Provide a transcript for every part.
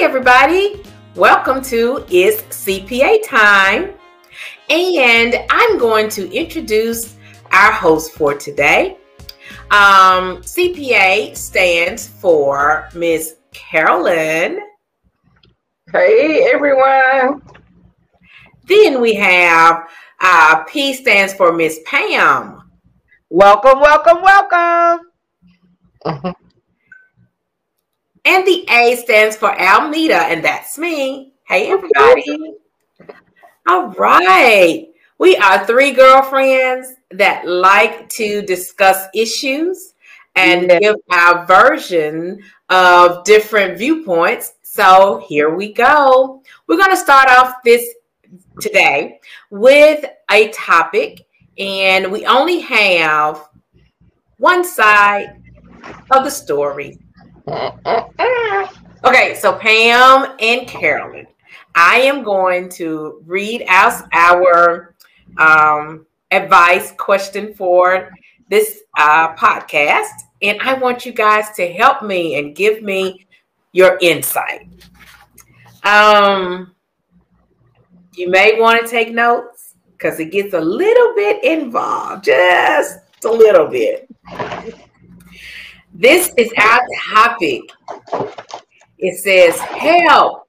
Hi, everybody. Welcome to It's CPA Time. And I'm going to introduce our host for today. Um, CPA stands for Miss Carolyn. Hey, everyone. Then we have uh, P stands for Miss Pam. Welcome, welcome, welcome. And the A stands for Almeda, and that's me. Hey, everybody. All right. We are three girlfriends that like to discuss issues and give our version of different viewpoints. So here we go. We're going to start off this today with a topic, and we only have one side of the story. Okay, so Pam and Carolyn, I am going to read out our um, advice question for this uh, podcast, and I want you guys to help me and give me your insight. Um, you may want to take notes because it gets a little bit involved, just a little bit. This is our topic. It says, Help!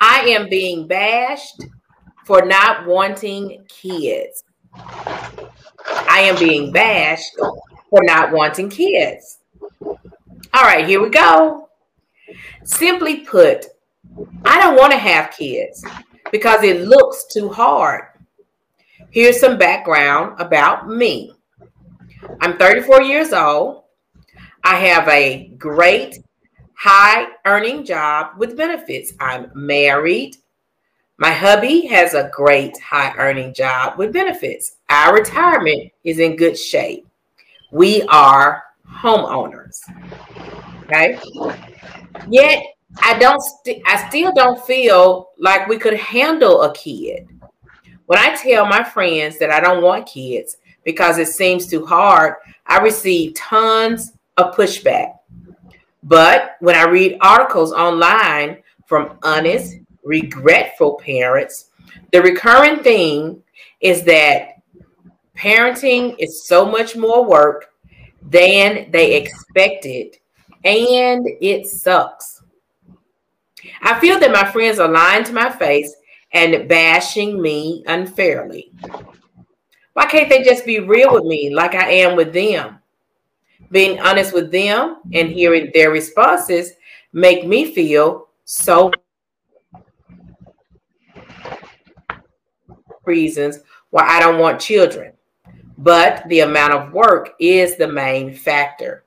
I am being bashed for not wanting kids. I am being bashed for not wanting kids. All right, here we go. Simply put, I don't want to have kids because it looks too hard. Here's some background about me I'm 34 years old. I have a great high earning job with benefits. I'm married. My hubby has a great high earning job with benefits. Our retirement is in good shape. We are homeowners. Okay. Yet I don't st- I still don't feel like we could handle a kid. When I tell my friends that I don't want kids because it seems too hard, I receive tons of pushback. But when I read articles online from honest, regretful parents, the recurring theme is that parenting is so much more work than they expected, and it sucks. I feel that my friends are lying to my face and bashing me unfairly. Why can't they just be real with me like I am with them? Being honest with them and hearing their responses make me feel so reasons why I don't want children. But the amount of work is the main factor.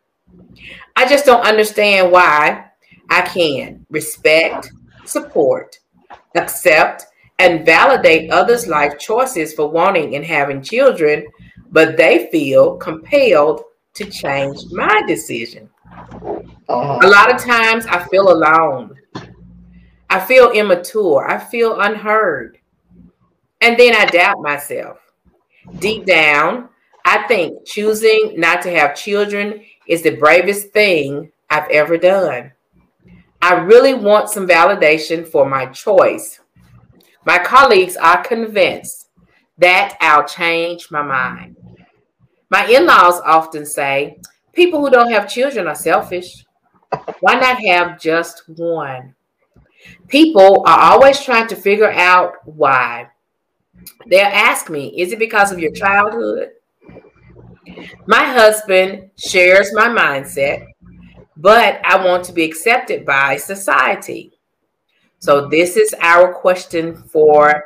I just don't understand why I can respect, support, accept, and validate others' life choices for wanting and having children, but they feel compelled to change my decision. Uh-huh. A lot of times I feel alone. I feel immature. I feel unheard. And then I doubt myself. Deep down, I think choosing not to have children is the bravest thing I've ever done. I really want some validation for my choice. My colleagues are convinced that I'll change my mind. My in laws often say people who don't have children are selfish. Why not have just one? People are always trying to figure out why. They'll ask me, is it because of your childhood? My husband shares my mindset, but I want to be accepted by society. So, this is our question for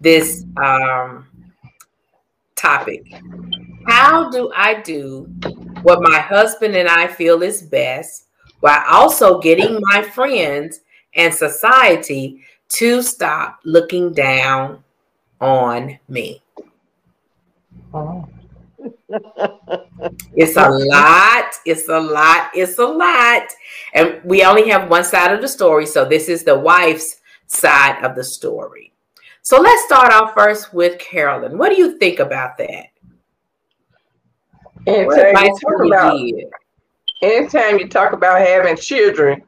this um, topic. How do I do what my husband and I feel is best while also getting my friends and society to stop looking down on me? Uh-huh. It's a lot. It's a lot. It's a lot. And we only have one side of the story. So this is the wife's side of the story. So let's start off first with Carolyn. What do you think about that? Anytime you advice talk you about give? anytime you talk about having children,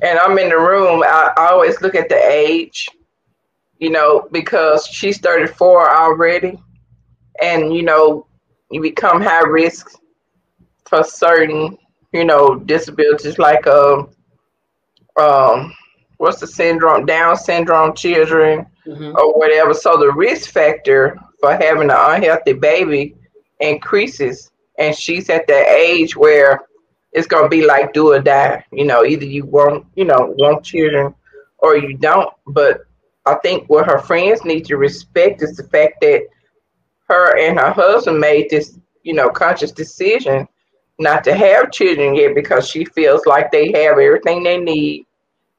and I'm in the room, I, I always look at the age, you know, because she's 34 already. And, you know, you become high risk for certain, you know, disabilities like um um what's the syndrome, Down syndrome children mm-hmm. or whatever. So the risk factor for having an unhealthy baby increases and she's at that age where it's gonna be like do or die. You know, either you want, you know, want children or you don't. But I think what her friends need to respect is the fact that her and her husband made this, you know, conscious decision not to have children yet because she feels like they have everything they need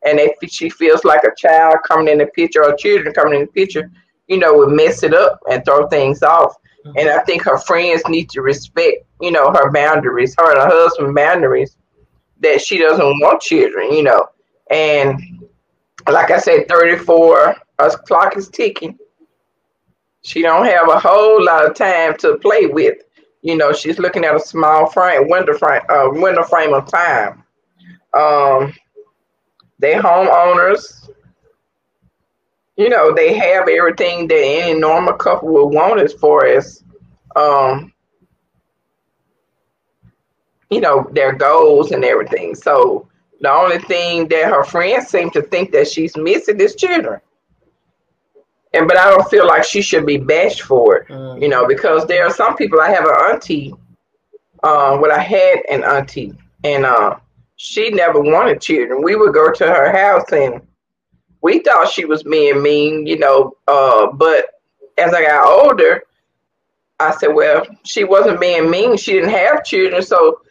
and if she feels like a child coming in the picture or children coming in the picture, you know, would mess it up and throw things off. Mm-hmm. And I think her friends need to respect, you know, her boundaries, her and her husband boundaries, that she doesn't want children, you know. And like I said, 34, her clock is ticking. She don't have a whole lot of time to play with. You know, she's looking at a small frame, window frame, uh, window frame of time. Um, they homeowners. You know, they have everything that any normal couple would want as far as um you know, their goals and everything. So the only thing that her friends seem to think that she's missing is children. And but I don't feel like she should be bashed for it, mm. you know, because there are some people. I have an auntie. Uh, well, I had an auntie, and uh, she never wanted children. We would go to her house and we thought she was being mean, you know. Uh, but as I got older, I said, well, she wasn't being mean. She didn't have children, so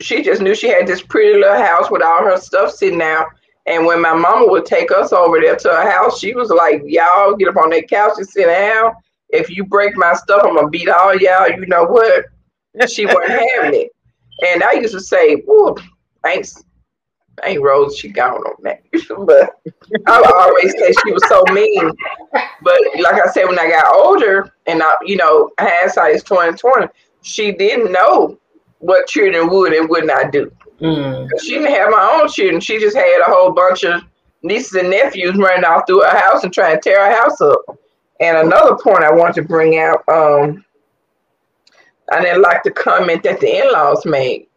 she just knew she had this pretty little house with all her stuff sitting out. And when my mama would take us over there to her house, she was like, "Y'all get up on that couch and sit down. If you break my stuff, I'm gonna beat all y'all. You know what?" She wasn't having it. And I used to say, "Whoa, thanks. Ain't Rose, she gone on that. but I always say she was so mean. But like I said, when I got older and I, you know, hindsight is 2020, she didn't know what children would and would not do. Mm. She didn't have my own children. She just had a whole bunch of nieces and nephews running off through her house and trying to tear her house up. And another point I want to bring out, um, I didn't like the comment that the in-laws made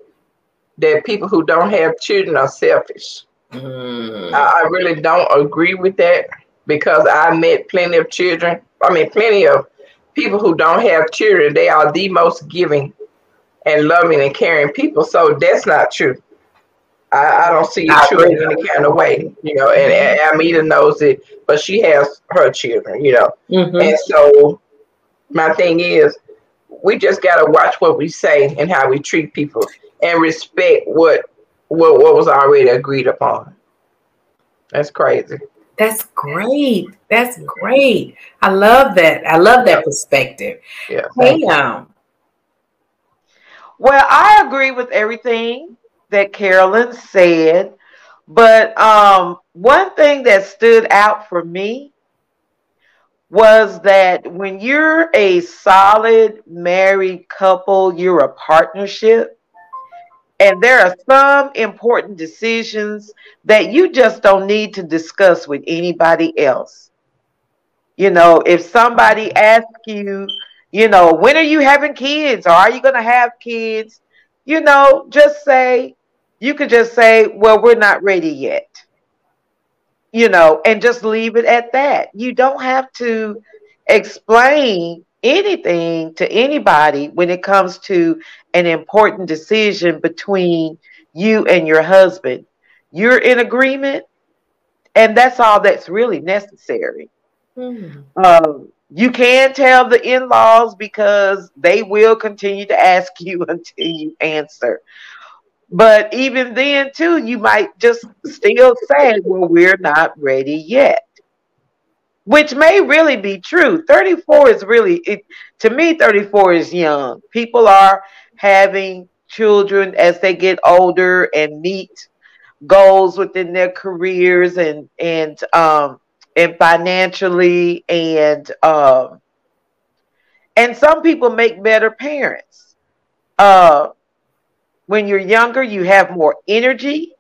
that people who don't have children are selfish. Mm. I, I really don't agree with that because I met plenty of children. I mean, plenty of people who don't have children. They are the most giving and loving and caring people. So that's not true. I, I don't see it true in any kind of way, you know. And, and Almeda knows it, but she has her children, you know. Mm-hmm. And so my thing is, we just gotta watch what we say and how we treat people and respect what what what was already agreed upon. That's crazy. That's great. That's great. I love that. I love that perspective. Yeah. Hey, um, well, I agree with everything that Carolyn said, but um, one thing that stood out for me was that when you're a solid married couple, you're a partnership and there are some important decisions that you just don't need to discuss with anybody else. You know, if somebody asks you, you know, when are you having kids or are you going to have kids? You know, just say, you could just say, well, we're not ready yet. You know, and just leave it at that. You don't have to explain anything to anybody when it comes to an important decision between you and your husband. You're in agreement, and that's all that's really necessary. Mm-hmm. Um, you can tell the in laws because they will continue to ask you until you answer. But even then, too, you might just still say, Well, we're not ready yet which may really be true. 34 is really, it, to me, 34 is young. People are having children as they get older and meet goals within their careers and and um and financially and um and some people make better parents. Uh when you're younger you have more energy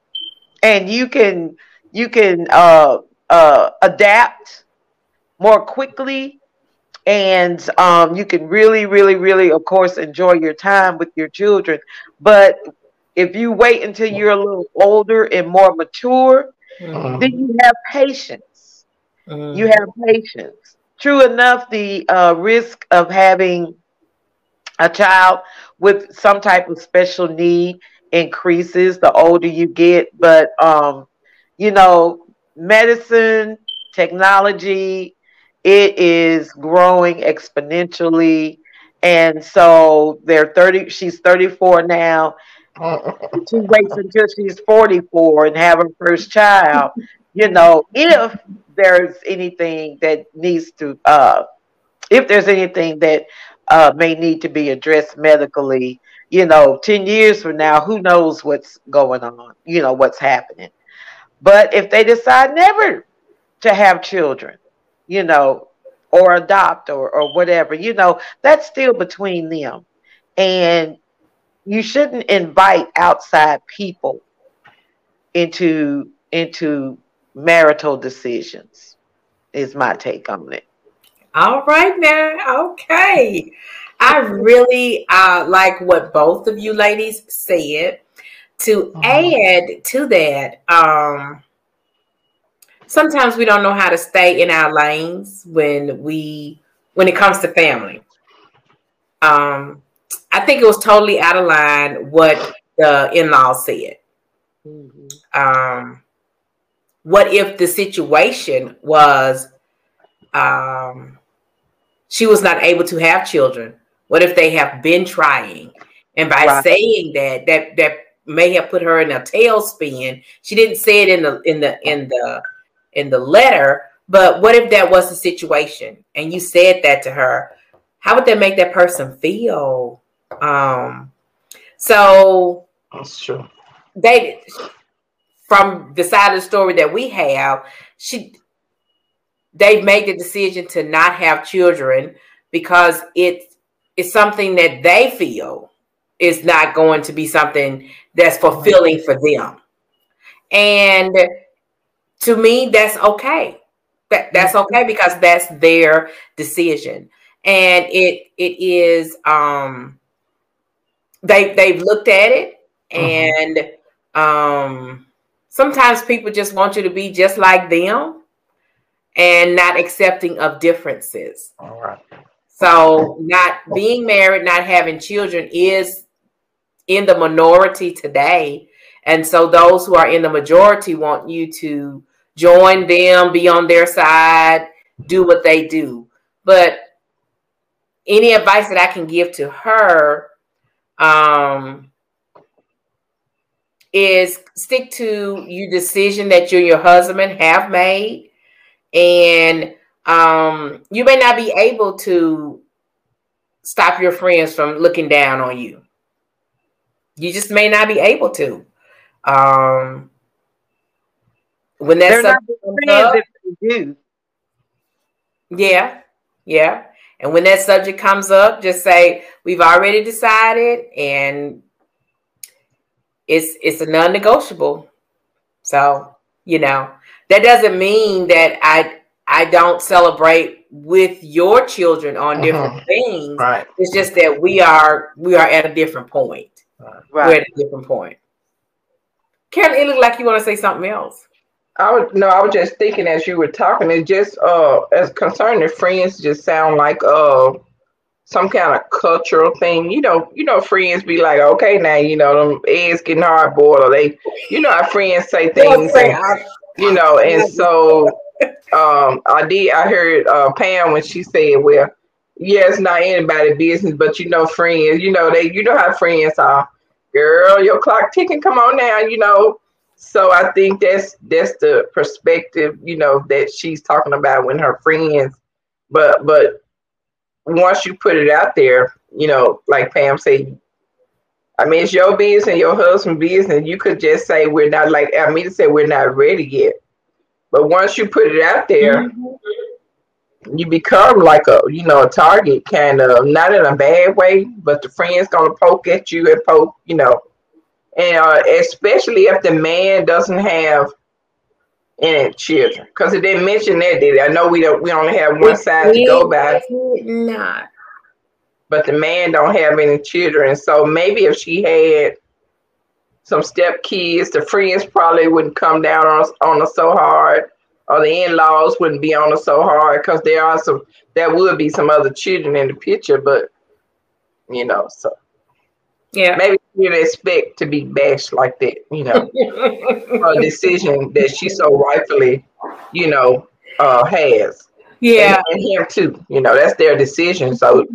and you can you can uh, uh, adapt more quickly and um, you can really really really of course enjoy your time with your children but if you wait until you're a little older and more mature mm-hmm. then you have patience mm-hmm. you have patience true enough the uh, risk of having a child with some type of special need increases the older you get but um, you know medicine technology it is growing exponentially. And so they're 30 she's 34 now. She waits until she's 44 and have her first child. You know if there's anything that needs to uh if there's anything that uh may need to be addressed medically you know 10 years from now who knows what's going on you know what's happening. But if they decide never to have children you know, or adopt or, or whatever, you know, that's still between them. And you shouldn't invite outside people into into marital decisions is my take on it. All right now. Okay. I really uh, like what both of you ladies said. To mm-hmm. add to that, um, sometimes we don't know how to stay in our lanes when we when it comes to family. Um, I think it was totally out of line what the in-laws said. Mm-hmm. Um, what if the situation was um, she was not able to have children? What if they have been trying? And by right. saying that, that that may have put her in a tailspin. She didn't say it in the in the in the in the letter, but what if that was the situation and you said that to her? How would that make that person feel? Um, so that's true. They from the side of the story that we have, she they've made the decision to not have children because it's it's something that they feel is not going to be something that's fulfilling for them. And to me, that's okay. That that's mm-hmm. okay because that's their decision. And it it is um they they've looked at it mm-hmm. and um sometimes people just want you to be just like them and not accepting of differences. All right. So not being married, not having children is in the minority today. And so those who are in the majority want you to join them, be on their side, do what they do. But any advice that I can give to her um, is stick to your decision that you and your husband have made. And um, you may not be able to stop your friends from looking down on you. You just may not be able to. Um, when that They're subject comes up. Yeah, yeah. And when that subject comes up, just say we've already decided, and it's it's a non-negotiable. So you know that doesn't mean that I I don't celebrate with your children on mm-hmm. different things. Right. It's just that we are we are at a different point. Right. We're at a different point. Karen, it looked like you want to say something else. I would no, I was just thinking as you were talking, it just uh as concerning friends just sound like uh some kind of cultural thing. You know, you know, friends be like, okay, now you know them eggs getting hard boiled, or they, you know, our friends say things, and, you know, and so um I did I heard uh Pam when she said, well, yeah, it's not anybody business, but you know, friends, you know, they, you know how friends are. Girl, your clock ticking. Come on now, you know so I think that's that's the perspective, you know, that she's talking about when her friends. But but once you put it out there, you know, like Pam said, I mean it's your business your husband's business. You could just say we're not like I mean to say we're not ready yet. But once you put it out there, mm-hmm. you become like a you know a target kind of not in a bad way, but the friends gonna poke at you and poke, you know, and uh, especially if the man doesn't have any children, because it didn't mention that, did it? I know we don't. We only have one side to go by. Not. But the man don't have any children, so maybe if she had some step kids, the friends probably wouldn't come down on us, on us so hard, or the in laws wouldn't be on us so hard, because there are some. There would be some other children in the picture, but you know, so Yeah. maybe you'd expect to be bashed like that, you know, for a decision that she so rightfully, you know, uh, has. yeah. And, and him too, you know, that's their decision. So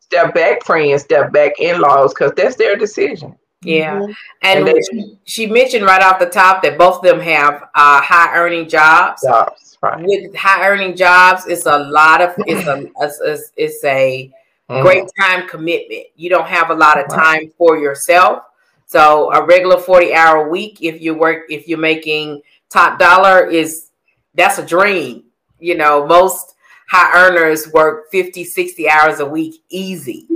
step back, friends, step back, in laws, because that's their decision. Yeah. Mhm. And, And they- she, she mentioned right off the top that both of them have uh, high earning jobs. Jobs, right? With high earning jobs, it's a lot of it's a it's, it's, it's a Mhm. great time commitment. You don't have a lot of time for yourself. So a regular 40 hour week if you work if you're making top dollar is that's a dream. You know, most high earners work 50, 60 hours a week easy.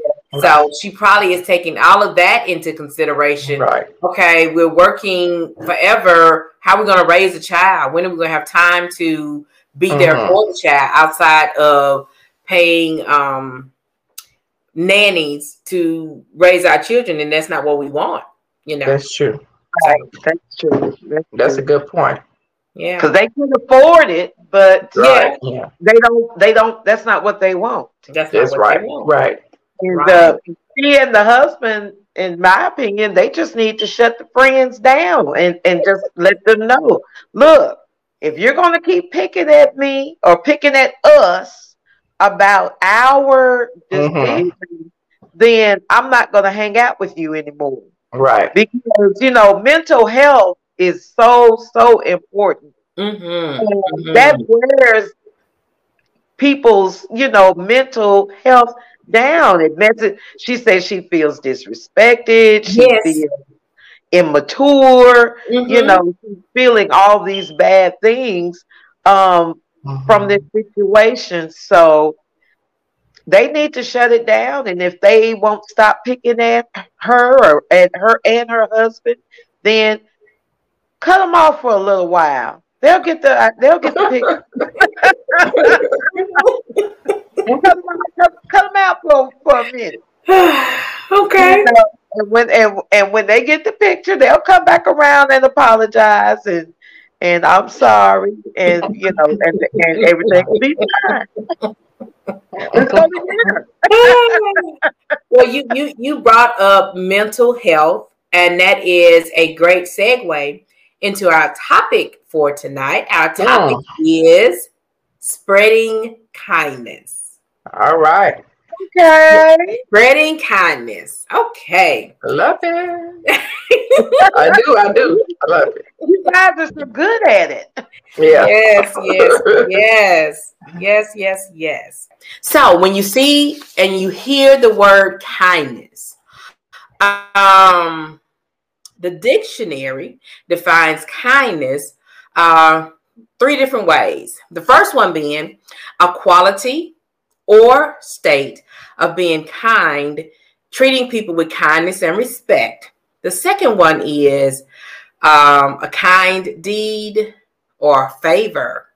So she probably is taking all of that into consideration. Right. Okay, we're working forever. How are we going to raise a child? When are we going to have time to be there Mhm. for the child outside of paying um, nannies to raise our children? And that's not what we want, you know? That's true. Right. That's true. That's, That's a good point. Yeah. because they can afford it, but Right. Yeah. they don't. They don't. That's not what they want. That's, not That's what right. they want. Right. And Right. uh, she and the husband, in my opinion, they just need to shut the friends down and, and just let them know. Look, if you're going to keep picking at me or picking at us about our Mhm. then I'm not going to hang out with you anymore. Right. Because, you know, mental health is so, so important. Mm-hmm. And That wears people's, you know, mental health down. It messes. She says she feels disrespected. She Yes. feels immature. You Mhm. know, feeling all these bad things um, from mm-hmm. this situation. So they need to shut it down. And if they won't stop picking at her or at her and her husband, then cut them off for a little while. They'll get the uh, they'll get the picture. cut, them out, cut, cut 'em out for, for a minute. okay. Uh, and when and, and when they get the picture, they'll come back around and apologize and and I'm sorry and you know and, and everything will be fine. It's gonna be better. well, you you you brought up mental health, and that is a great segue into our topic for tonight. Our topic is spreading kindness. All right. Okay. Spreading kindness. Okay. I love it. I do. I do. I love it. You guys are so good at it. Yeah. Yes, yes, yes, yes, yes, yes. So when you see and you hear the word kindness, um, the dictionary defines kindness uh, three different ways. The first one being a quality or state of being kind, treating people with kindness and respect. The second one is um, a kind deed or favor.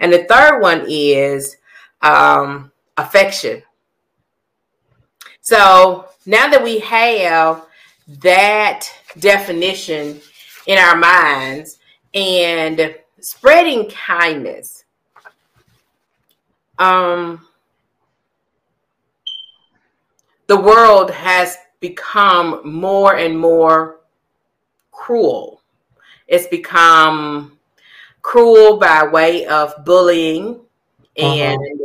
And the third one is um, affection. So now that we have that definition in our minds and spreading kindness, um, the world has become more and more cruel. It's become cruel by way of bullying and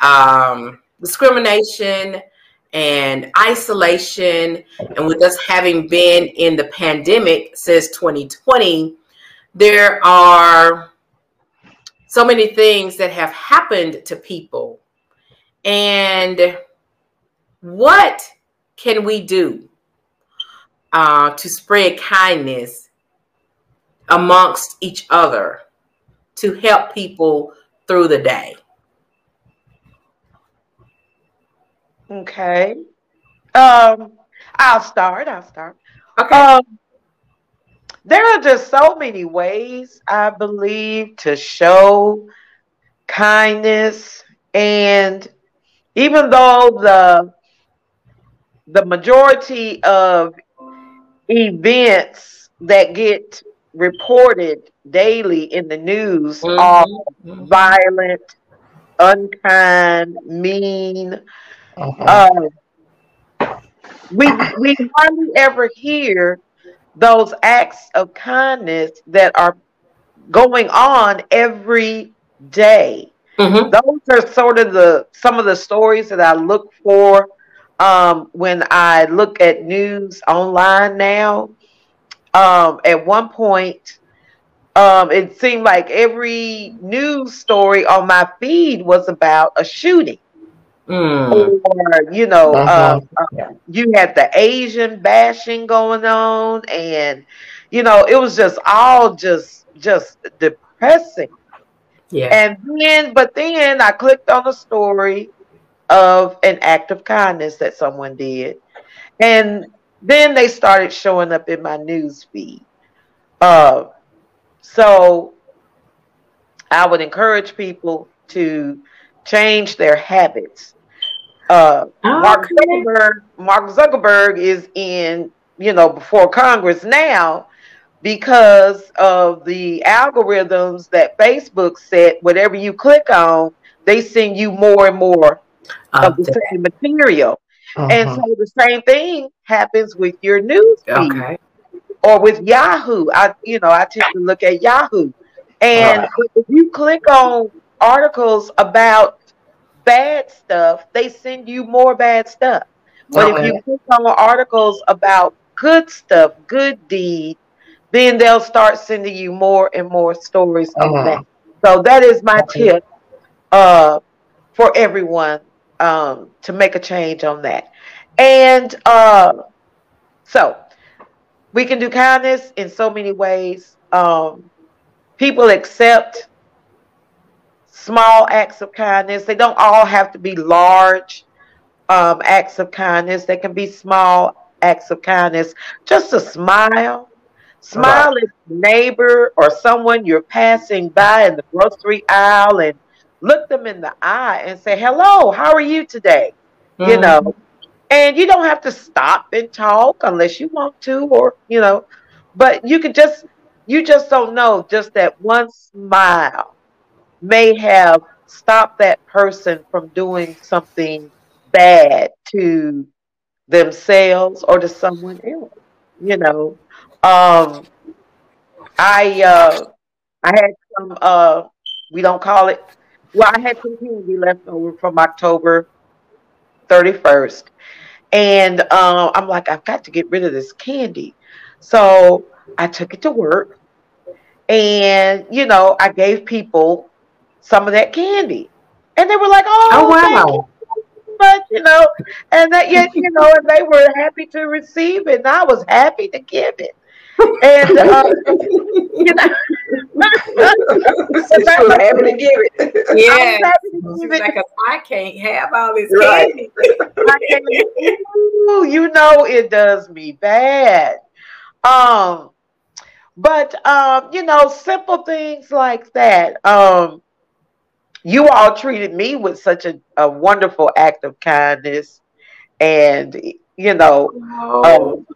um, discrimination and isolation. And with us having been in the pandemic since 2020, there are so many things that have happened to people. And what can we do uh, to spread kindness amongst each other to help people through the day? Okay. Um, I'll start. I'll start. Okay. Um, there are just so many ways, I believe, to show kindness. And even though the the majority of events that get reported daily in the news mm-hmm. are mm-hmm. violent, unkind, mean. Uh-huh. Uh, we we hardly ever hear those acts of kindness that are going on every day. Mm-hmm. Those are sort of the some of the stories that I look for um, when I look at news online now. Um, at one point, um, it seemed like every news story on my feed was about a shooting. Mm. Or, you know, uh-huh. uh, uh, you had the Asian bashing going on, and, you know, it was just all just, just depressing. Yeah. And then, but then I clicked on a story of an act of kindness that someone did. And then they started showing up in my news feed. Uh, so I would encourage people to change their habits. Uh, oh, Mark Zuckerberg, Mark Zuckerberg is in, you know, before Congress now because of the algorithms that Facebook set. Whatever you click on, they send you more and more of the same material. Uh-huh. And so the same thing happens with your news feed okay. or with Yahoo. I, you know, I tend to look at Yahoo, and right. if you click on articles about bad stuff, they send you more bad stuff. But okay. if you click on articles about good stuff, good deed, then they'll start sending you more and more stories uh-huh. of that. So that is my okay. tip uh, for everyone um, to make a change on that. And uh, so we can do kindness in so many ways. Um, people accept small acts of kindness. They don't all have to be large um, acts of kindness. They can be small acts of kindness. Just a smile. Smile right. at neighbor or someone you're passing by in the grocery aisle and look them in the eye and say, hello, how are you today? Mm-hmm. You know, and you don't have to stop and talk unless you want to, or, you know, but you can just, you just don't know, just that one smile may have stopped that person from doing something bad to themselves or to someone else, you know. Um, I, uh, I had some, uh, we don't call it well, I had some candy left over from October 31st. And uh, I'm like, I've got to get rid of this candy. So I took it to work. And, you know, I gave people some of that candy. And they were like, oh, oh wow. But you know, and that yet, you know, and they were happy to receive it, and I was happy to give it. And uh, you know, She's happy to give it. Yeah. Like I can't have all this right. candy. Ooh, you know it does me bad. Um, but um, you know, simple things like that. Um, you all treated me with such a, a wonderful act of kindness, and you know, oh. um,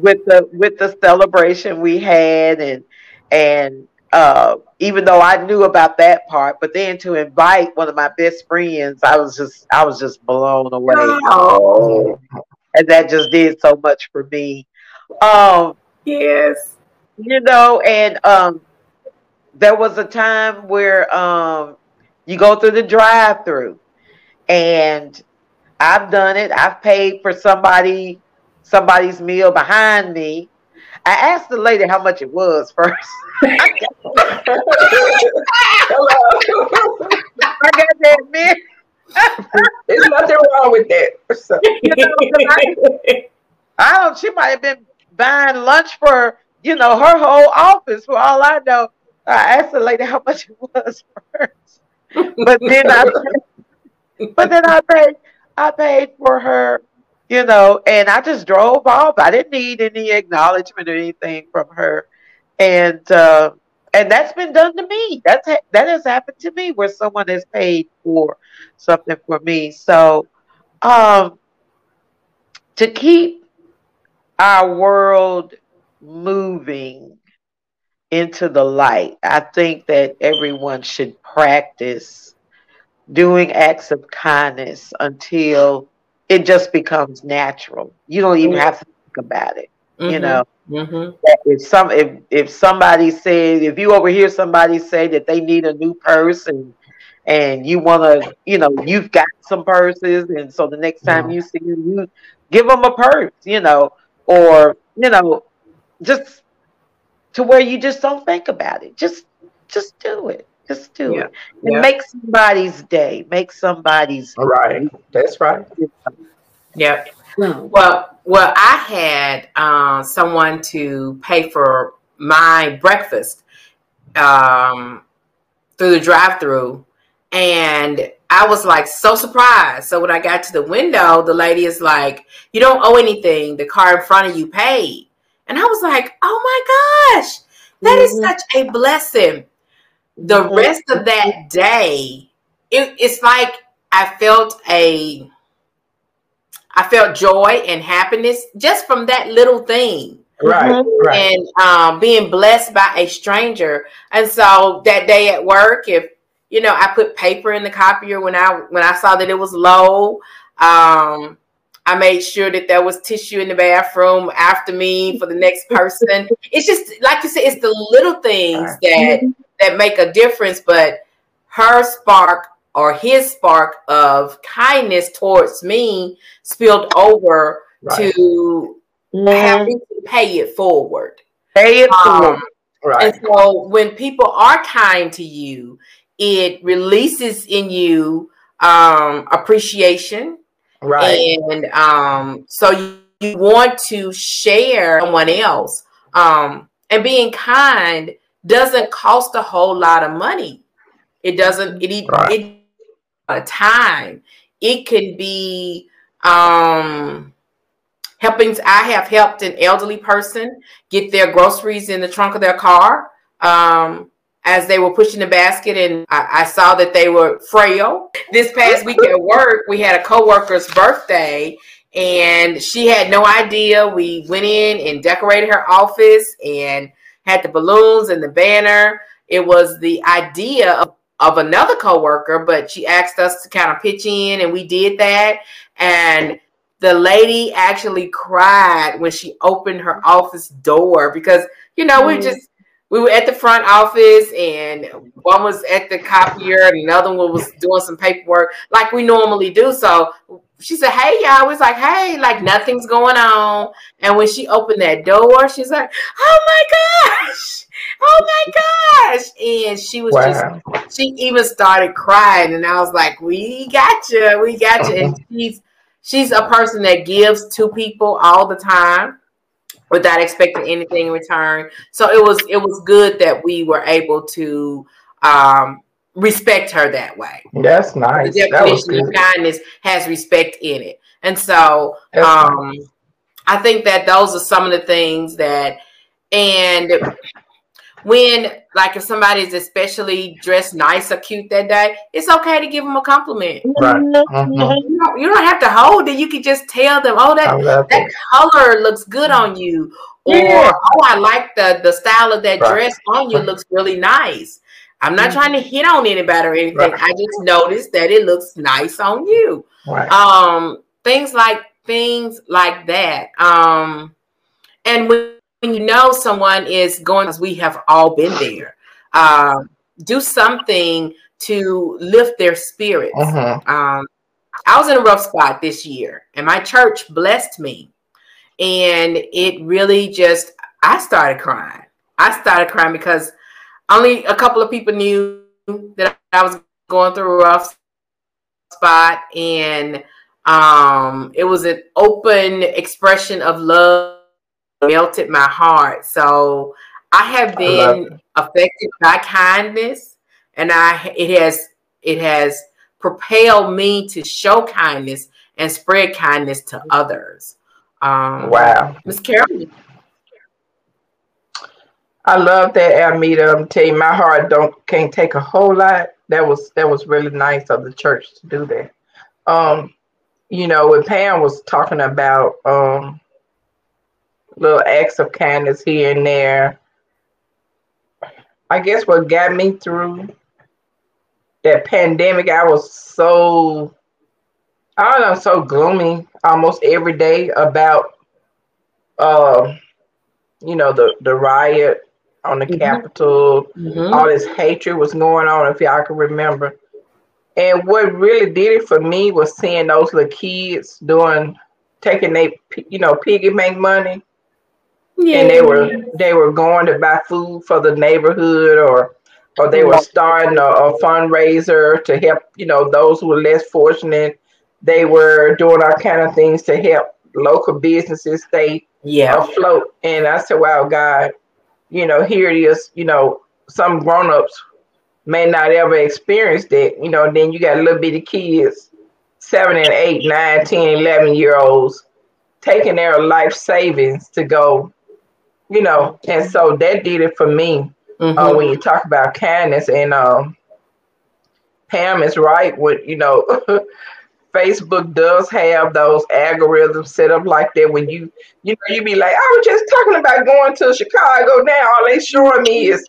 with the with the celebration we had, and and uh, even though I knew about that part, but then to invite one of my best friends, I was just I was just blown away. Oh. And that just did so much for me. Um yes. You know, and um there was a time where um you go through the drive through and I've done it. I've paid for somebody somebody's meal behind me I asked the lady how much it was first. I got to admit. There's nothing wrong with that. So. You know, I, I don't. She might have been buying lunch for you know her whole office. For all I know, I asked the lady how much it was first, but then I, but then I paid. I paid for her you know, and I just drove off. I didn't need any acknowledgement or anything from her. and uh, and that's been done to me. That's ha- that has happened to me where someone has paid for something for me. So, um, to keep our world moving into the light, I think that everyone should practice doing acts of kindness until it just becomes natural. You don't even have to think about it. Mm-hmm. You know, mm-hmm. if some if if somebody says if you overhear somebody say that they need a new purse and and you want to, you know, you've got some purses, and so the next time mm-hmm. you see them, you give them a purse, you know, or you know, just to where you just don't think about it. Just just do it. Just do yeah. it. And yeah. make somebody's day. Make somebody's All right. That's right. Yeah. Hmm. Well, well, I had uh, someone to pay for my breakfast um, through the drive-through, and I was like so surprised. So when I got to the window, the lady is like, "You don't owe anything. The car in front of you paid." And I was like, "Oh my gosh, that mm-hmm. is such a blessing." The mm-hmm. rest of that day, it, it's like I felt a I felt joy and happiness just from that little thing. Right, mm-hmm. right. And um, being blessed by a stranger. And so that day at work, if you know, I put paper in the copier when I when I saw that it was low. Um, I made sure that there was tissue in the bathroom after me for the next person. it's just like you said, it's the little things that that make a difference. But her spark or his spark of kindness towards me spilled over right. to mm-hmm. having to pay it forward. Pay it um, forward. Right. And so when people are kind to you, it releases in you um, appreciation. Right. And um, so you, you, want to share someone else. Um, and being kind doesn't cost a whole lot of money. It doesn't, it, right. it of time. It can be um, helping. I have helped an elderly person get their groceries in the trunk of their car um, as they were pushing the basket, and I, I, saw that they were frail. This past week at work, we had a coworker's birthday, and she had no idea. We went in and decorated her office and had the balloons and the banner. It was the idea of of another coworker, but she asked us to kind of pitch in, and we did that. And the lady actually cried when she opened her office door because you know mm-hmm. we just we were at the front office and one was at the copier and another one was doing some paperwork like we normally do. So she said, Hey y'all, was like, Hey, like nothing's going on. And when she opened that door, she's like, Oh my gosh oh my gosh. And she was wow. just, she even started crying. And I was like, we got you. We got you. And she's, she's a person that gives to people all the time without expecting anything in return. So it was, it was good that we were able to, um, respect her that way. That's nice. The definition of kindness has respect in it. And so um, nice. I think that those are some of the things that and when like if somebody's especially dressed nice or cute that day, it's okay to give them a compliment. Right. Mm-hmm. You, don't, you, don't, have to hold it. You can just tell them, "Oh, that that color looks good on you," or yeah. "Oh, I like the the style of that right. dress on you. Looks really nice." I'm not mm-hmm. trying to hit on anybody or anything. Right. I just noticed that it looks nice on you. Right. Um, things like things like that. Um, and when when you know someone is going, because we have all been there, um, do something to lift their spirits. Uh-huh. Um, I was in a rough spot this year, and my church blessed me. And it really just, I started crying. I started crying because only a couple of people knew that I was going through a rough spot. And um, it was an open expression of love melted my heart. So I have been I affected by kindness, and I it has it has propelled me to show kindness and spread kindness to others. Um, wow, Miss Carolyn. I love that, Almeda. I'm tell you, my heart don't can't take a whole lot. That was that was really nice of the church to do that. Um, you know, when Pam was talking about um little acts of kindness here and there, I guess what got me through that pandemic, I was so I don't know, so gloomy almost every day about uh, you know, the the riot on the mm-hmm. Capitol, mm-hmm. all this hatred was going on, if y'all can remember. And what really did it for me was seeing those little kids doing, taking they, you know, piggy bank money, yeah. and they were they were going to buy food for the neighborhood, or or they were starting a, a fundraiser to help, you know, those who were less fortunate. They were doing all kind of things to help local businesses stay yeah. afloat. And I said, "Wow, God, you know, here it is, you know, some grown-ups may not ever experience that, you know, then you got little bitty kids, seven and eight, nine, 10, 11 year olds taking their life savings to go, you know, and so that did it for me. Uh, mm-hmm. Uh, when you talk about kindness and um, Pam is right with, you know, Facebook does have those algorithms set up like that when you you know you be like, I was just talking about going to Chicago now. All they showing me is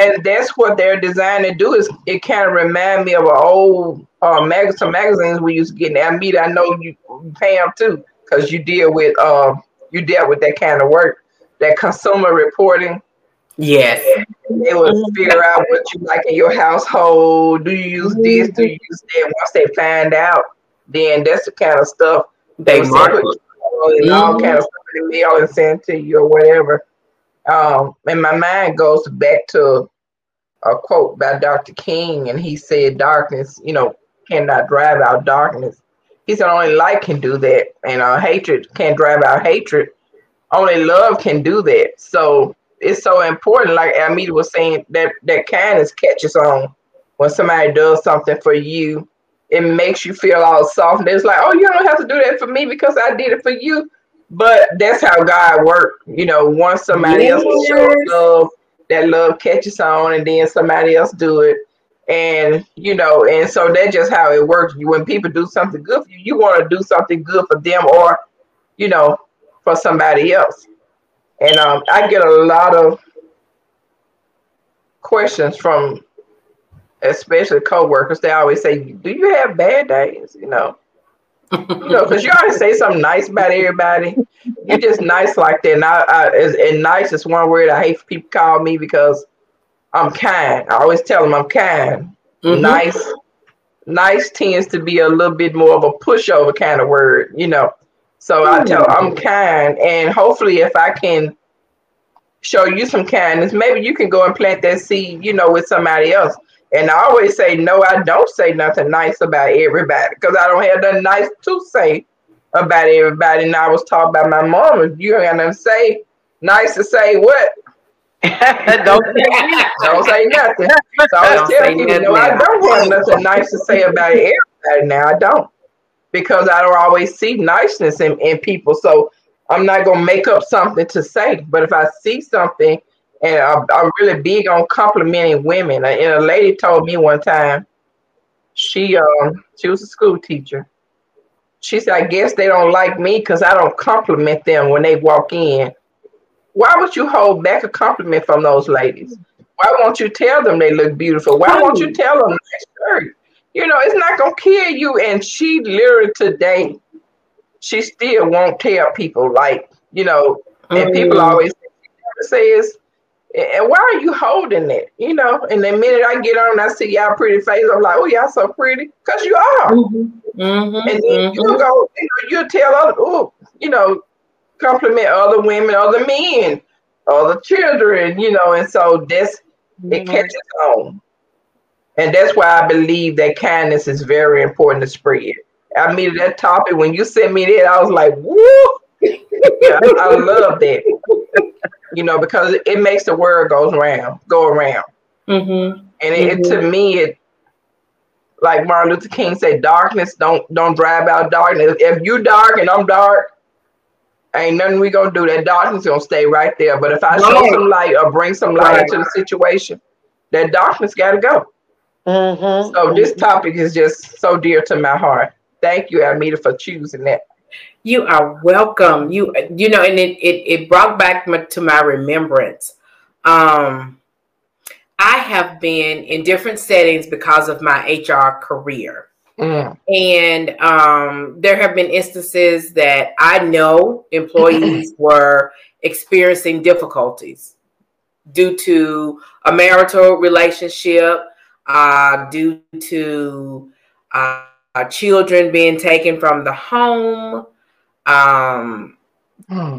and that's what they're designed to do is it kind of remind me of an old uh mag- some magazines we used to get in I mean I know you Pam too, because you deal with um uh, you dealt with that kind of work, that consumer reporting. Yes. They will figure out what you like in your household. Do you use this? Do you use that? Once they find out, then that's the kind of stuff they market and all mm-hmm. kind of stuff they mail and send to you or whatever. Um, and my mind goes back to a quote by Dr. King, and he said, "Darkness, you know, cannot drive out darkness." He said, "Only light can do that, and uh, hatred can't drive out hatred. Only love can do that." So it's so important. Like Almeda was saying, that that kindness catches on when somebody does something for you it makes you feel all soft. And it's like, oh, you don't have to do that for me because I did it for you. But that's how God worked. You know, once somebody yes. else shows love, that love catches on, and then somebody else do it. And you know, and so that's just how it works. When people do something good for you, you want to do something good for them, or you know, for somebody else. And um, I get a lot of questions from especially coworkers, they always say, "Do you have bad days?" You know, you know, because you always say something nice about everybody. You're just nice like that. And, I, I, and nice is one word I hate for people call me because I'm kind. I always tell them I'm kind. Mm-hmm. Nice, nice tends to be a little bit more of a pushover kind of word, you know. So I tell I'm kind, and hopefully, if I can show you some kindness, maybe you can go and plant that seed, you know, with somebody else. And I always say, no, I don't say nothing nice about everybody because I don't have nothing nice to say about everybody. And I was taught by my mom, if you ain't to say, nice to say what? don't, don't say nothing. So I always tell people, no, I don't have nothing nice to say about everybody now. I don't. Because I don't always see niceness in, in people. So I'm not going to make up something to say. But if I see something and I'm, I'm really big on complimenting women. And a lady told me one time, she um she was a school teacher. She said, I guess they don't like me because I don't compliment them when they walk in. Why would you hold back a compliment from those ladies? Why won't you tell them they look beautiful? Why won't you tell them nice shirt? You know, it's not gonna kill you. And she literally today, she still won't tell people like, you know, and people always say is and why are you holding it? You know, and the minute I get on, I see y'all pretty face. I'm like, oh, y'all so pretty, cause you are. Mm-hmm. Mm-hmm. And then mm-hmm. you go, you know, you tell other, oh, you know, compliment other women, other men, other children, you know, and so that's mm-hmm. it catches on, and that's why I believe that kindness is very important to spread. I mean, that topic when you sent me that, I was like, woo. yeah, I, I love that you know, because it makes the word goes around, go around. Mm-hmm. And it, mm-hmm. to me, it like Martin Luther King said, darkness don't don't drive out darkness. If you dark and I'm dark, ain't nothing we gonna do. That darkness gonna stay right there. But if I show Right. some light or bring some light Right. into the situation, that darkness gotta go. Mhm. So this topic is just so dear to my heart. Thank you, Almeda, for choosing that. You are welcome. You you know, and it it, it brought back my, to my remembrance. Um, I have been in different settings because of my HR career. Mm. And um, there have been instances that I know employees were experiencing difficulties due to a marital relationship, uh, due to uh, children being taken from the home. Um, and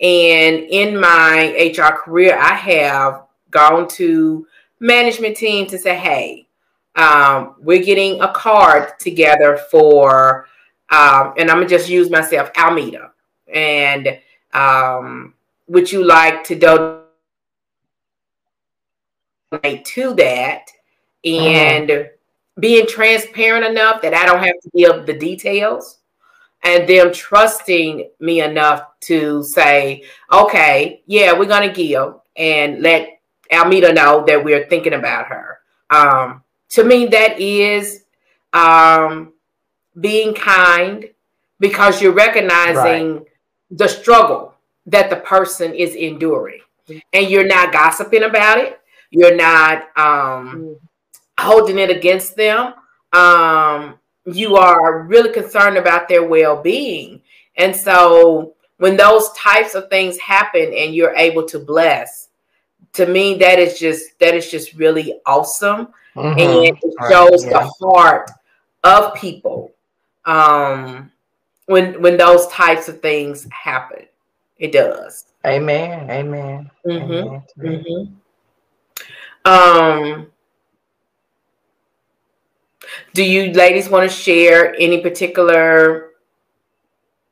in my HR career, I have gone to management team to say, hey, um, we're getting a card together for, um, and I'm gonna just use myself, Almeda. And um, would you like to donate to that? And being transparent enough that I don't have to give the details and them trusting me enough to say, okay, yeah, we're gonna give and let Almeda know that we're thinking about her. Um, to me, that is um, being kind because you're recognizing the struggle that the person is enduring, and you're not gossiping about it. You're not um, holding it against them. Um, you are really concerned about their well-being, and so when those types of things happen, and you're able to bless, to me, that is just that is just really awesome Mhm. and it Right, shows yeah. the heart of people um when when those types of things happen it does Amen. Amen. hmm Amen. hmm um do you ladies want to share any particular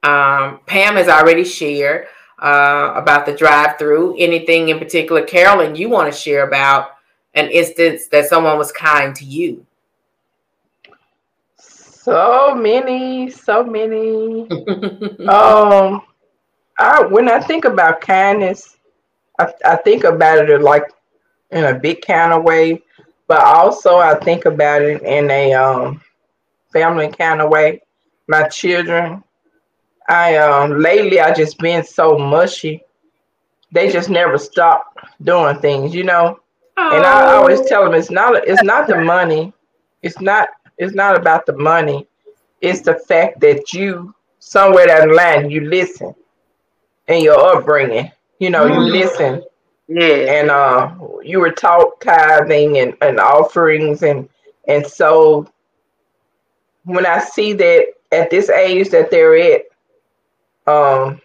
um pam has already shared uh about the drive-through? Anything in particular? Carolyn you want to share about an instance that someone was kind to you? So many, so many. Um, I when I think about kindness, I, I think about it like in a big kind of way, but also I think about it in a um family kind of way. My children, I um lately I just been so mushy. They just never stop doing things, you know. And I always tell them it's not it's not the money. It's not it's not about the money. It's the fact that you somewhere down the line you listen in your upbringing. You know, you Mhm. listen Yeah. and uh you were taught tithing and, and offerings and and so when I see that at this age that they're at, um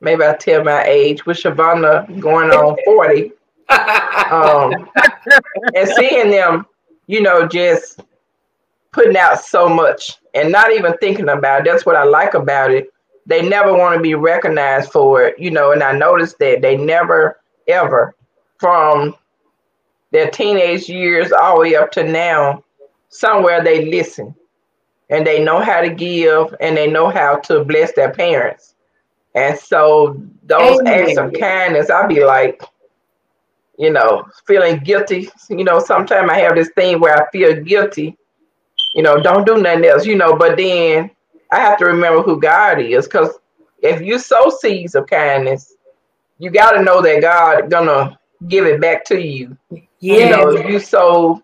maybe I tell my age with Shavonna going on 40 um, and seeing them, you know, just putting out so much and not even thinking about it. That's what I like about it. They never want to be recognized for it, you know, and I noticed that they never ever from their teenage years all the way up to now, somewhere they listen and they know how to give and they know how to bless their parents. And so those acts of kindness, I'll be like, you know, feeling guilty. You know, sometimes I have this thing where I feel guilty, you know, don't do nothing else, you know, but then I have to remember who God is because if you sow seeds of kindness, you got to know that God gonna give it back to you. Yeah. You know, if you sow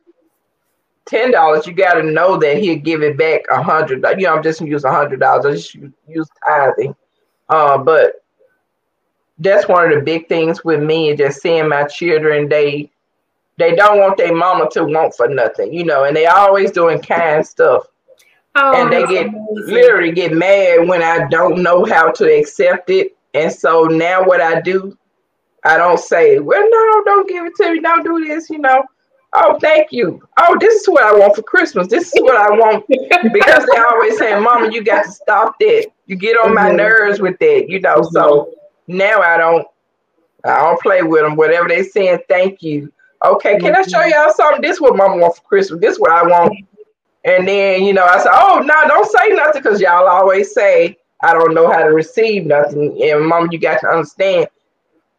ten dollars, you got to know that He'll give it back a hundred. You know, I'm just gonna use a hundred dollars. I just use- tithing, uh, but that's one of the big things with me is just seeing my children. They they don't want their mama to want for nothing, you know, and they always doing kind stuff. Oh, and they get amazing. literally get mad when I don't know how to accept it. And so now what I do, I don't say, well, no, don't give it to me. Don't do this, you know. Oh, thank you. Oh, this is what I want for Christmas. This is what I want because they always say, Mama, you got to stop that. You get on my Mhm. nerves with that, you know. So mm-hmm. now I don't, I don't play with them. Whatever they saying, thank you. Okay, can I show mm-hmm. y'all something? This is what Mama wants for Christmas. This is what I want. Mm-hmm. And then, you know, I said, oh, no, don't say nothing because y'all always say, I don't know how to receive nothing. And mom, you got to understand,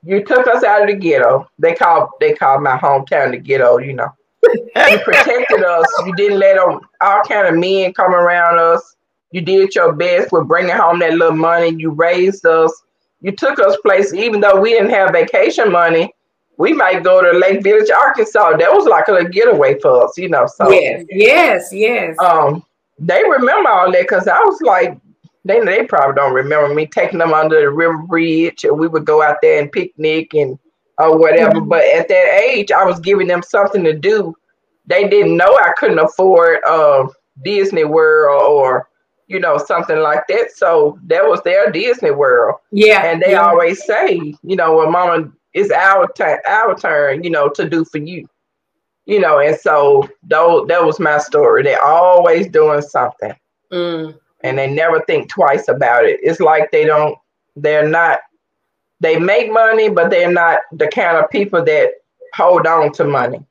you took us out of the ghetto. They call they call my hometown the ghetto, you know. you protected us. You didn't let them, all kind of men come around us. You did your best with bringing home that little money. You raised us. You took us places, even though we didn't have vacation money. We might go to Lake Village, Arkansas. That was like a getaway for us, you know. So yes, yes, yes. Um, they remember all that because I was like, they they probably don't remember me taking them under the river bridge, and we would go out there and picnic and or whatever. Mm-hmm. But at that age, I was giving them something to do. They didn't know I couldn't afford uh, Disney World or you know something like that. So that was their Disney World. Yeah, and they yeah. always say, you know, when Mama, it's our turn, our turn, you know, to do for you. You know, and so those, that was my story. They're always doing something. Mm and they never think twice about it. It's like they don't, they're not, they make money, but they're not the kind of people that hold on to money.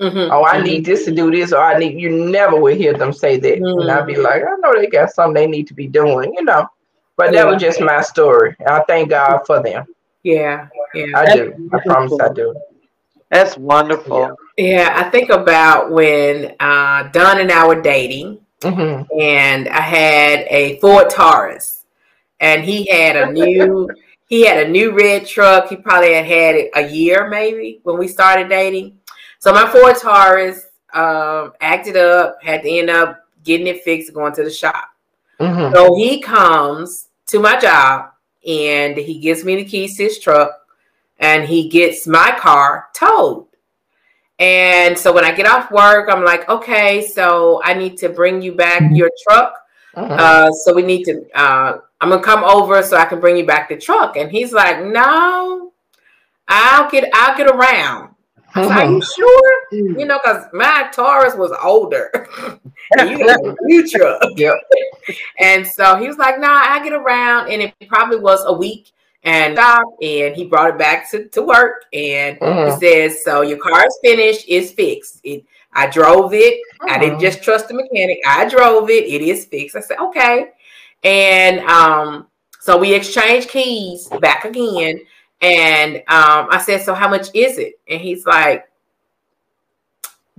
Mm-hmm. Oh, I mm-hmm. need this to do this, or I need. You never will hear them say that, mm-hmm. and I'd be like, I know they got something they need to be doing, you know. But yeah. that was just my story. I thank God for them. Yeah, yeah, I do. I promise I do. That's wonderful. Yeah, yeah I think about when uh, Don and I were dating Mm-hmm. and I had a Ford Taurus, and he had a new he had a new red truck. He probably had had it a year maybe when we started dating. So my Ford Taurus um, acted up, had to end up getting it fixed, going to the shop. Mm-hmm. So he comes to my job and he gives me the keys to his truck, and he gets my car towed. And so when I get off work, I'm like, okay, so I need to bring you back your truck. Uh-huh. Uh, so we need to, uh, I'm gonna come over so I can bring you back the truck. And he's like, no, I'll get, I'll get around. I Are you sure? You know, because my Taurus was older. and you a new. Yep. and so he was like, nah, I get around. And it probably was a week and stopped and he brought it back to, to work and he says, So your car is finished, it's fixed. It I drove it. I didn't Mhm. just trust the mechanic. I drove it. It is fixed. I said, okay. And um, so we exchanged keys back again. And um, I said, so how much is it? And he's like,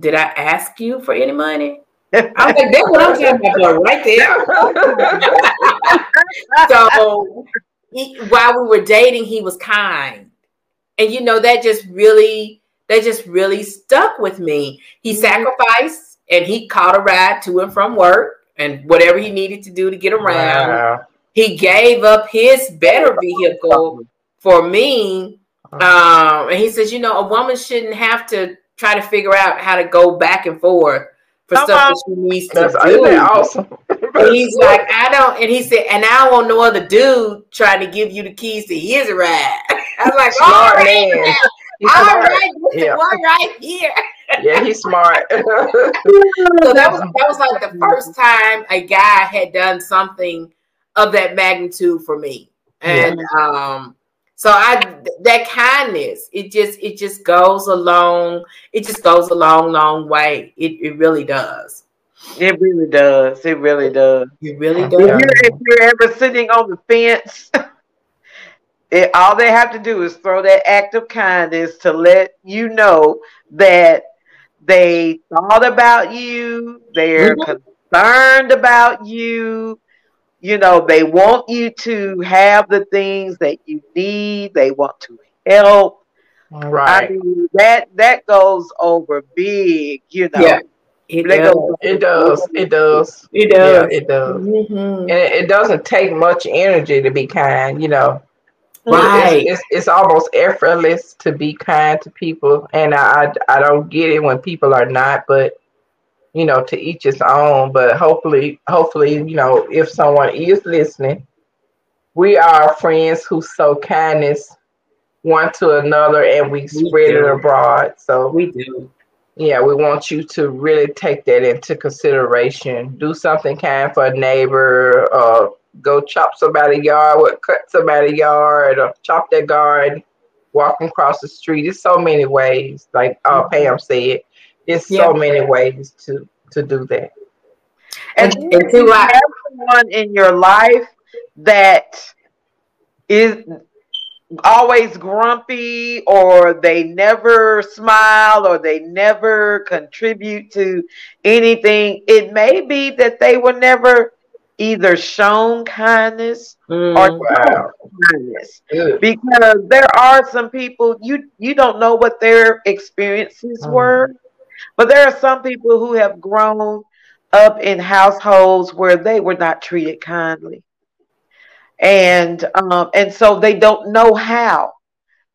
did I ask you for any money? I was like, that's what I'm talking about right there. so he, while we were dating, he was kind, and you know that just really that just really stuck with me. He Mhm. sacrificed and he caught a ride to and from work and whatever he needed to do to get around. Wow. He gave up his better vehicle for me. Um, and he says, you know, a woman shouldn't have to try to figure out how to go back and forth for Come stuff on. that she needs to That's do. isn't that awesome. He's like, I don't, and he said, and I don't want no other dude trying to give you the keys to his ride. I was like, all right, man. All right, Yeah. one right here. Yeah, he's smart. So that was that was like the first time a guy had done something of that magnitude for me, and um, so I that kindness it just it just goes a long it just goes a long long way. It it really does. It really does. It really does. It really If you're, if you're ever sitting on the fence, it, all they have to do is throw that act of kindness to let you know that they thought about you, they're Mhm. concerned about you. You know, they want you to have the things that you need. They want to help. Right. I mean, that that goes over big. You know, Yeah, It does. It does. It does. It Yeah, does. it does. Mhm. And it, it doesn't take much energy to be kind, you know. Right. It's, it's it's almost effortless to be kind to people, and I I I don't get it when people are not, but you know, to each his own. But hopefully, hopefully, you know, if someone is listening, we are friends who sow kindness one to another, and we spread it abroad. So We do. yeah, we want you to really take that into consideration. Do something kind for a neighbor. Uh, go chop somebody's yard, what cut somebody's yard, or chop their garden. Walking across the street. There's so many ways. Like uh, Pam said, there's Yeah. so many ways to to do that. and And- and to you have someone in your life that is always grumpy or they never smile or they never contribute to anything, it may be that they were never either shown kindness mm, or wow. kindness Good. because there are some people you you don't know what their experiences mm. were but there are some people who have grown up in households where they were not treated kindly and um, and so they don't know how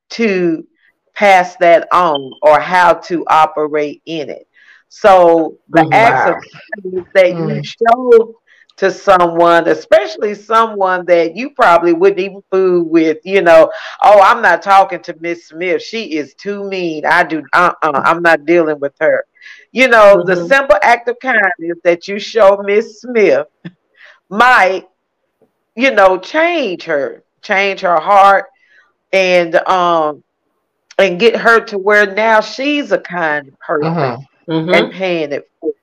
to pass that on or how to operate in it so the wow. acts of that mm. you showed to someone, especially someone that you probably wouldn't even fool with, you know, oh, I'm not talking to Miss Smith. She is too mean. I do uh-uh, I'm not dealing with her. You know, mm-hmm. the simple act of kindness that you show Miss Smith might, you know, change her, change her heart and um and get her to where now she's a kind person mm-hmm. Mm-hmm. and paying it forward.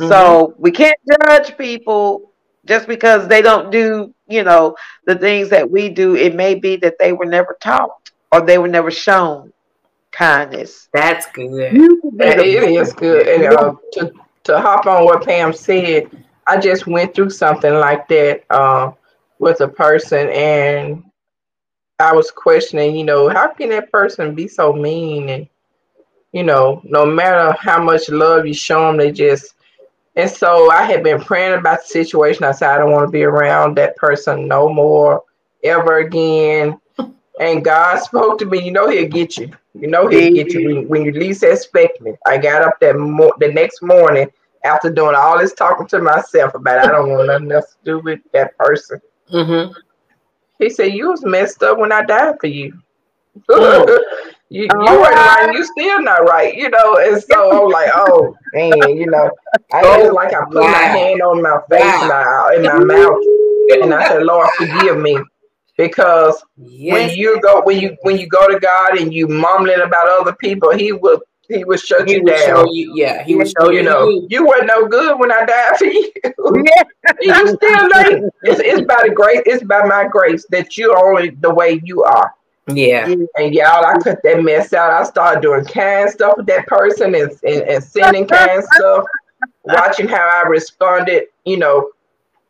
Mm-hmm. So we can't judge people just because they don't do, you know, the things that we do. It may be that they were never taught or they were never shown kindness. That's good. That it is good. And uh, to to hop on what Pam said, I just went through something like that uh, with a person, and I was questioning, you know, how can that person be so mean and you know, no matter how much love you show them, they just and so I had been praying about the situation. I said, I don't want to be around that person no more, ever again. And God spoke to me, you know, he'll get you. You know, he'll get you when, when you least expect me. I got up that mo- the next morning after doing all this talking to myself about. I don't want nothing else to do with that person. Mm-hmm. He said, You was messed up when I died for you. you, you oh, weren't right, you still not right, you know. And so I'm like, oh man, you know, I oh, like I put wow. my hand on my face wow. and in my mouth, and I said, Lord, forgive me. Because yes. when you go when you when you go to God and you mumbling about other people, He will he will shut he you down. Show you, yeah, he will show you. You know, you. you weren't no good when I died for you. Yeah. you still like it's, it's by the grace. It's by my grace that you're only the way you are. Yeah. And y'all, I cut that mess out. I started doing kind stuff with that person and, and, and sending kind stuff, watching how I responded, you know,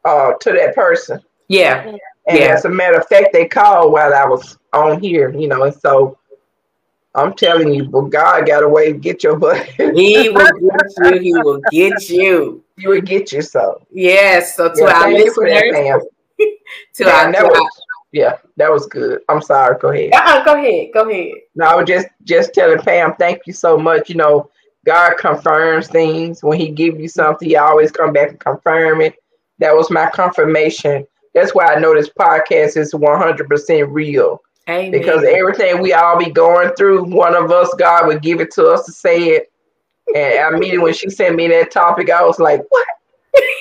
uh, to that person. Yeah. And yeah. as a matter of fact, they called while I was on here, you know, and so I'm telling you, but God got a way to get your butt. he will get you. He will get you. He will get you so. Yes. So to yeah, our listeners, to our, to our yeah, that was good. I'm sorry. Go ahead. Uh-uh, go ahead. Go ahead. No, I was just just telling Pam, thank you so much. You know, God confirms things when He give you something. He always come back and confirm it. That was my confirmation. That's why I know this podcast is 100% real. Amen. Because everything we all be going through, one of us, God would give it to us to say it. And I mean, when she sent me that topic, I was like, what?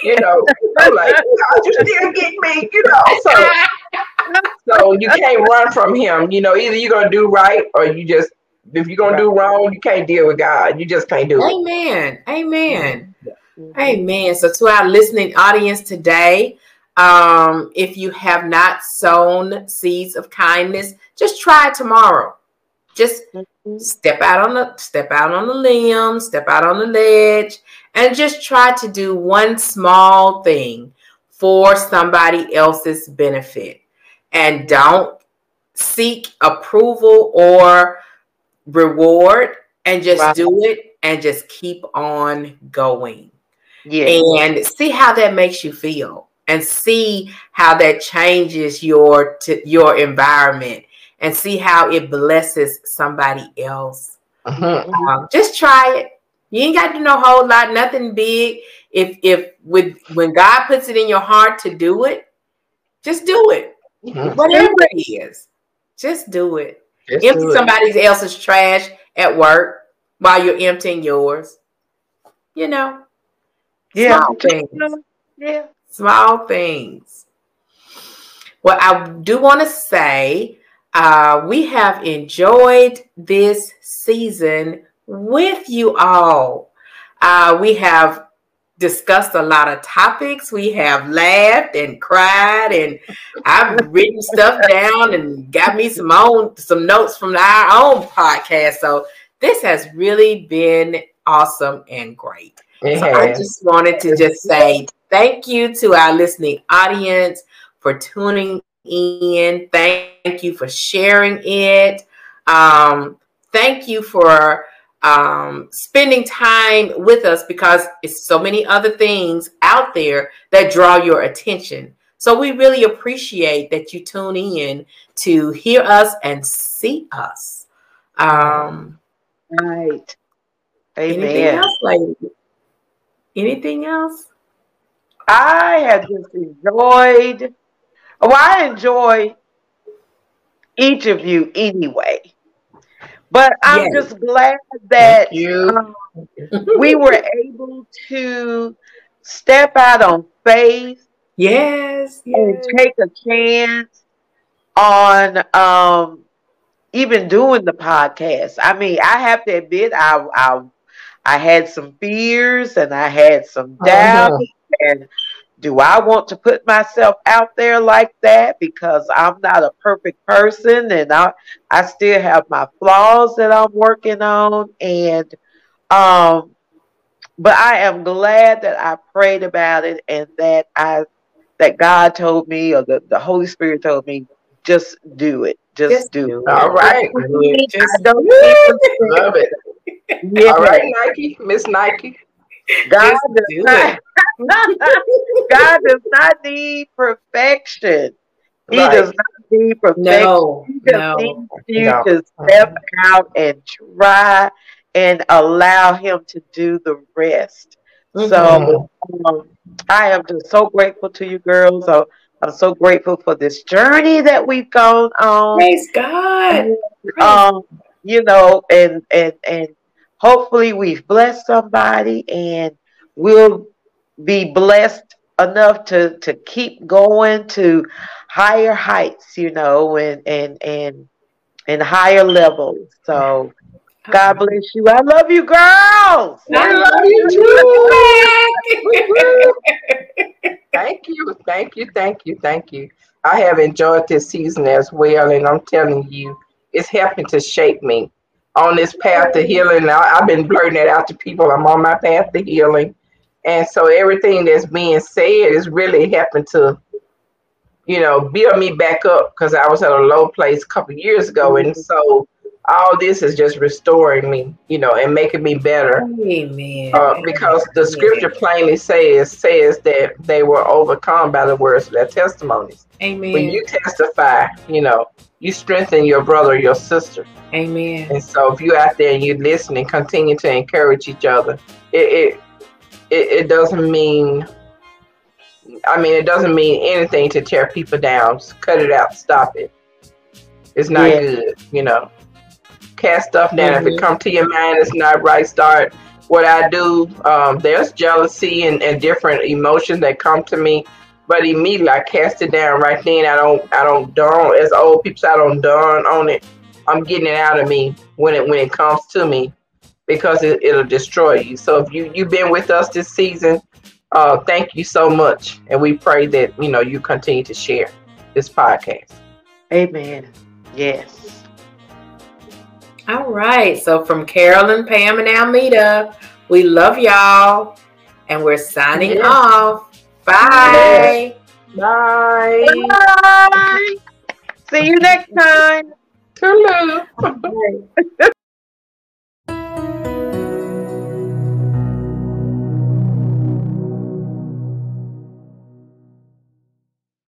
You know, I'm like, God, you still get me, you know. So so you can't run from him. You know, either you're gonna do right or you just if you're gonna do wrong, you can't deal with God. You just can't do it. Amen. Amen. Amen. So to our listening audience today, um, if you have not sown seeds of kindness, just try tomorrow. Just mm-hmm. step out on the step out on the limb, step out on the ledge, and just try to do one small thing for somebody else's benefit and don't seek approval or reward and just wow. do it and just keep on going. Yeah. And see how that makes you feel and see how that changes your to your environment and see how it blesses somebody else. Uh-huh. Um, just try it. You ain't got to do no whole lot, nothing big. If if with when God puts it in your heart to do it, just do it. Mm-hmm. Whatever it is, just do it. Just Empty do it. somebody else's trash at work while you're emptying yours. You know, yeah, small things. Yeah, small things. Well, I do want to say uh, we have enjoyed this season with you all. Uh, we have discussed a lot of topics. We have laughed and cried, and I've written stuff down and got me some own some notes from our own podcast. So this has really been awesome and great. So I just wanted to just say thank you to our listening audience for tuning in. Thank you for sharing it. Um, thank you for um, spending time with us because it's so many other things out there that draw your attention. So we really appreciate that you tune in to hear us and see us. Um, right. Amen. Anything else, lady? Anything else? I have just enjoyed. Well, I enjoy each of you anyway. But I'm yes. just glad that um, we were able to step out on faith. Yes, yes. And take a chance on um, even doing the podcast. I mean, I have to admit, I I, I had some fears and I had some doubts, uh-huh. and do I want to put myself out there like that because I'm not a perfect person and I I still have my flaws that I'm working on and um but I am glad that I prayed about it and that I that God told me or the, the Holy Spirit told me just do it. Just, just do it. All right. Just I don't love it. Yeah. All right, Nike, Miss Nike. God does, not, God does not need perfection. He right. does not need perfection. No, he just no, needs you no. to step out and try and allow him to do the rest. Mm-hmm. So um, I am just so grateful to you girls. So I'm so grateful for this journey that we've gone on. Praise God. Um, you know, and and and hopefully we've blessed somebody and we'll be blessed enough to to keep going to higher heights you know and and and and higher levels. So god bless you. I love you girls. I love you too. Thank you thank you thank you thank you. I have enjoyed this season as well and i'm telling you it's helping to shape me on this path to healing. Now, I've been blurting that out to people. I'm on my path to healing. And so everything that's being said is really helping to, you know, build me back up because I was at a low place a couple years ago. And mm-hmm. so all this is just restoring me, you know, and making me better. Amen. Uh, because the scripture plainly says says that they were overcome by the words of their testimonies. Amen. When you testify, you know, you strengthen your brother or your sister. Amen. And so if you're out there and you're listening, continue to encourage each other. It it it, it doesn't mean I mean it doesn't mean anything to tear people down. Just cut it out, stop it. It's not yeah. good, you know. Cast stuff down. Mm-hmm. If it mm-hmm. come to your mind, it's not right. Start what I do. Um, there's jealousy and, and different emotions that come to me but immediately I cast it down right then. I don't I don't dawn as old people say I don't dawn on it. I'm getting it out of me when it when it comes to me because it, it'll destroy you. So if you you've been with us this season, uh, thank you so much, and we pray that you know you continue to share this podcast. Amen. Yes. All right. So from Carolyn, Pam, and Almeda, we love y'all, and we're signing yes. off. Bye. Bye. Bye. See you next time. Hello.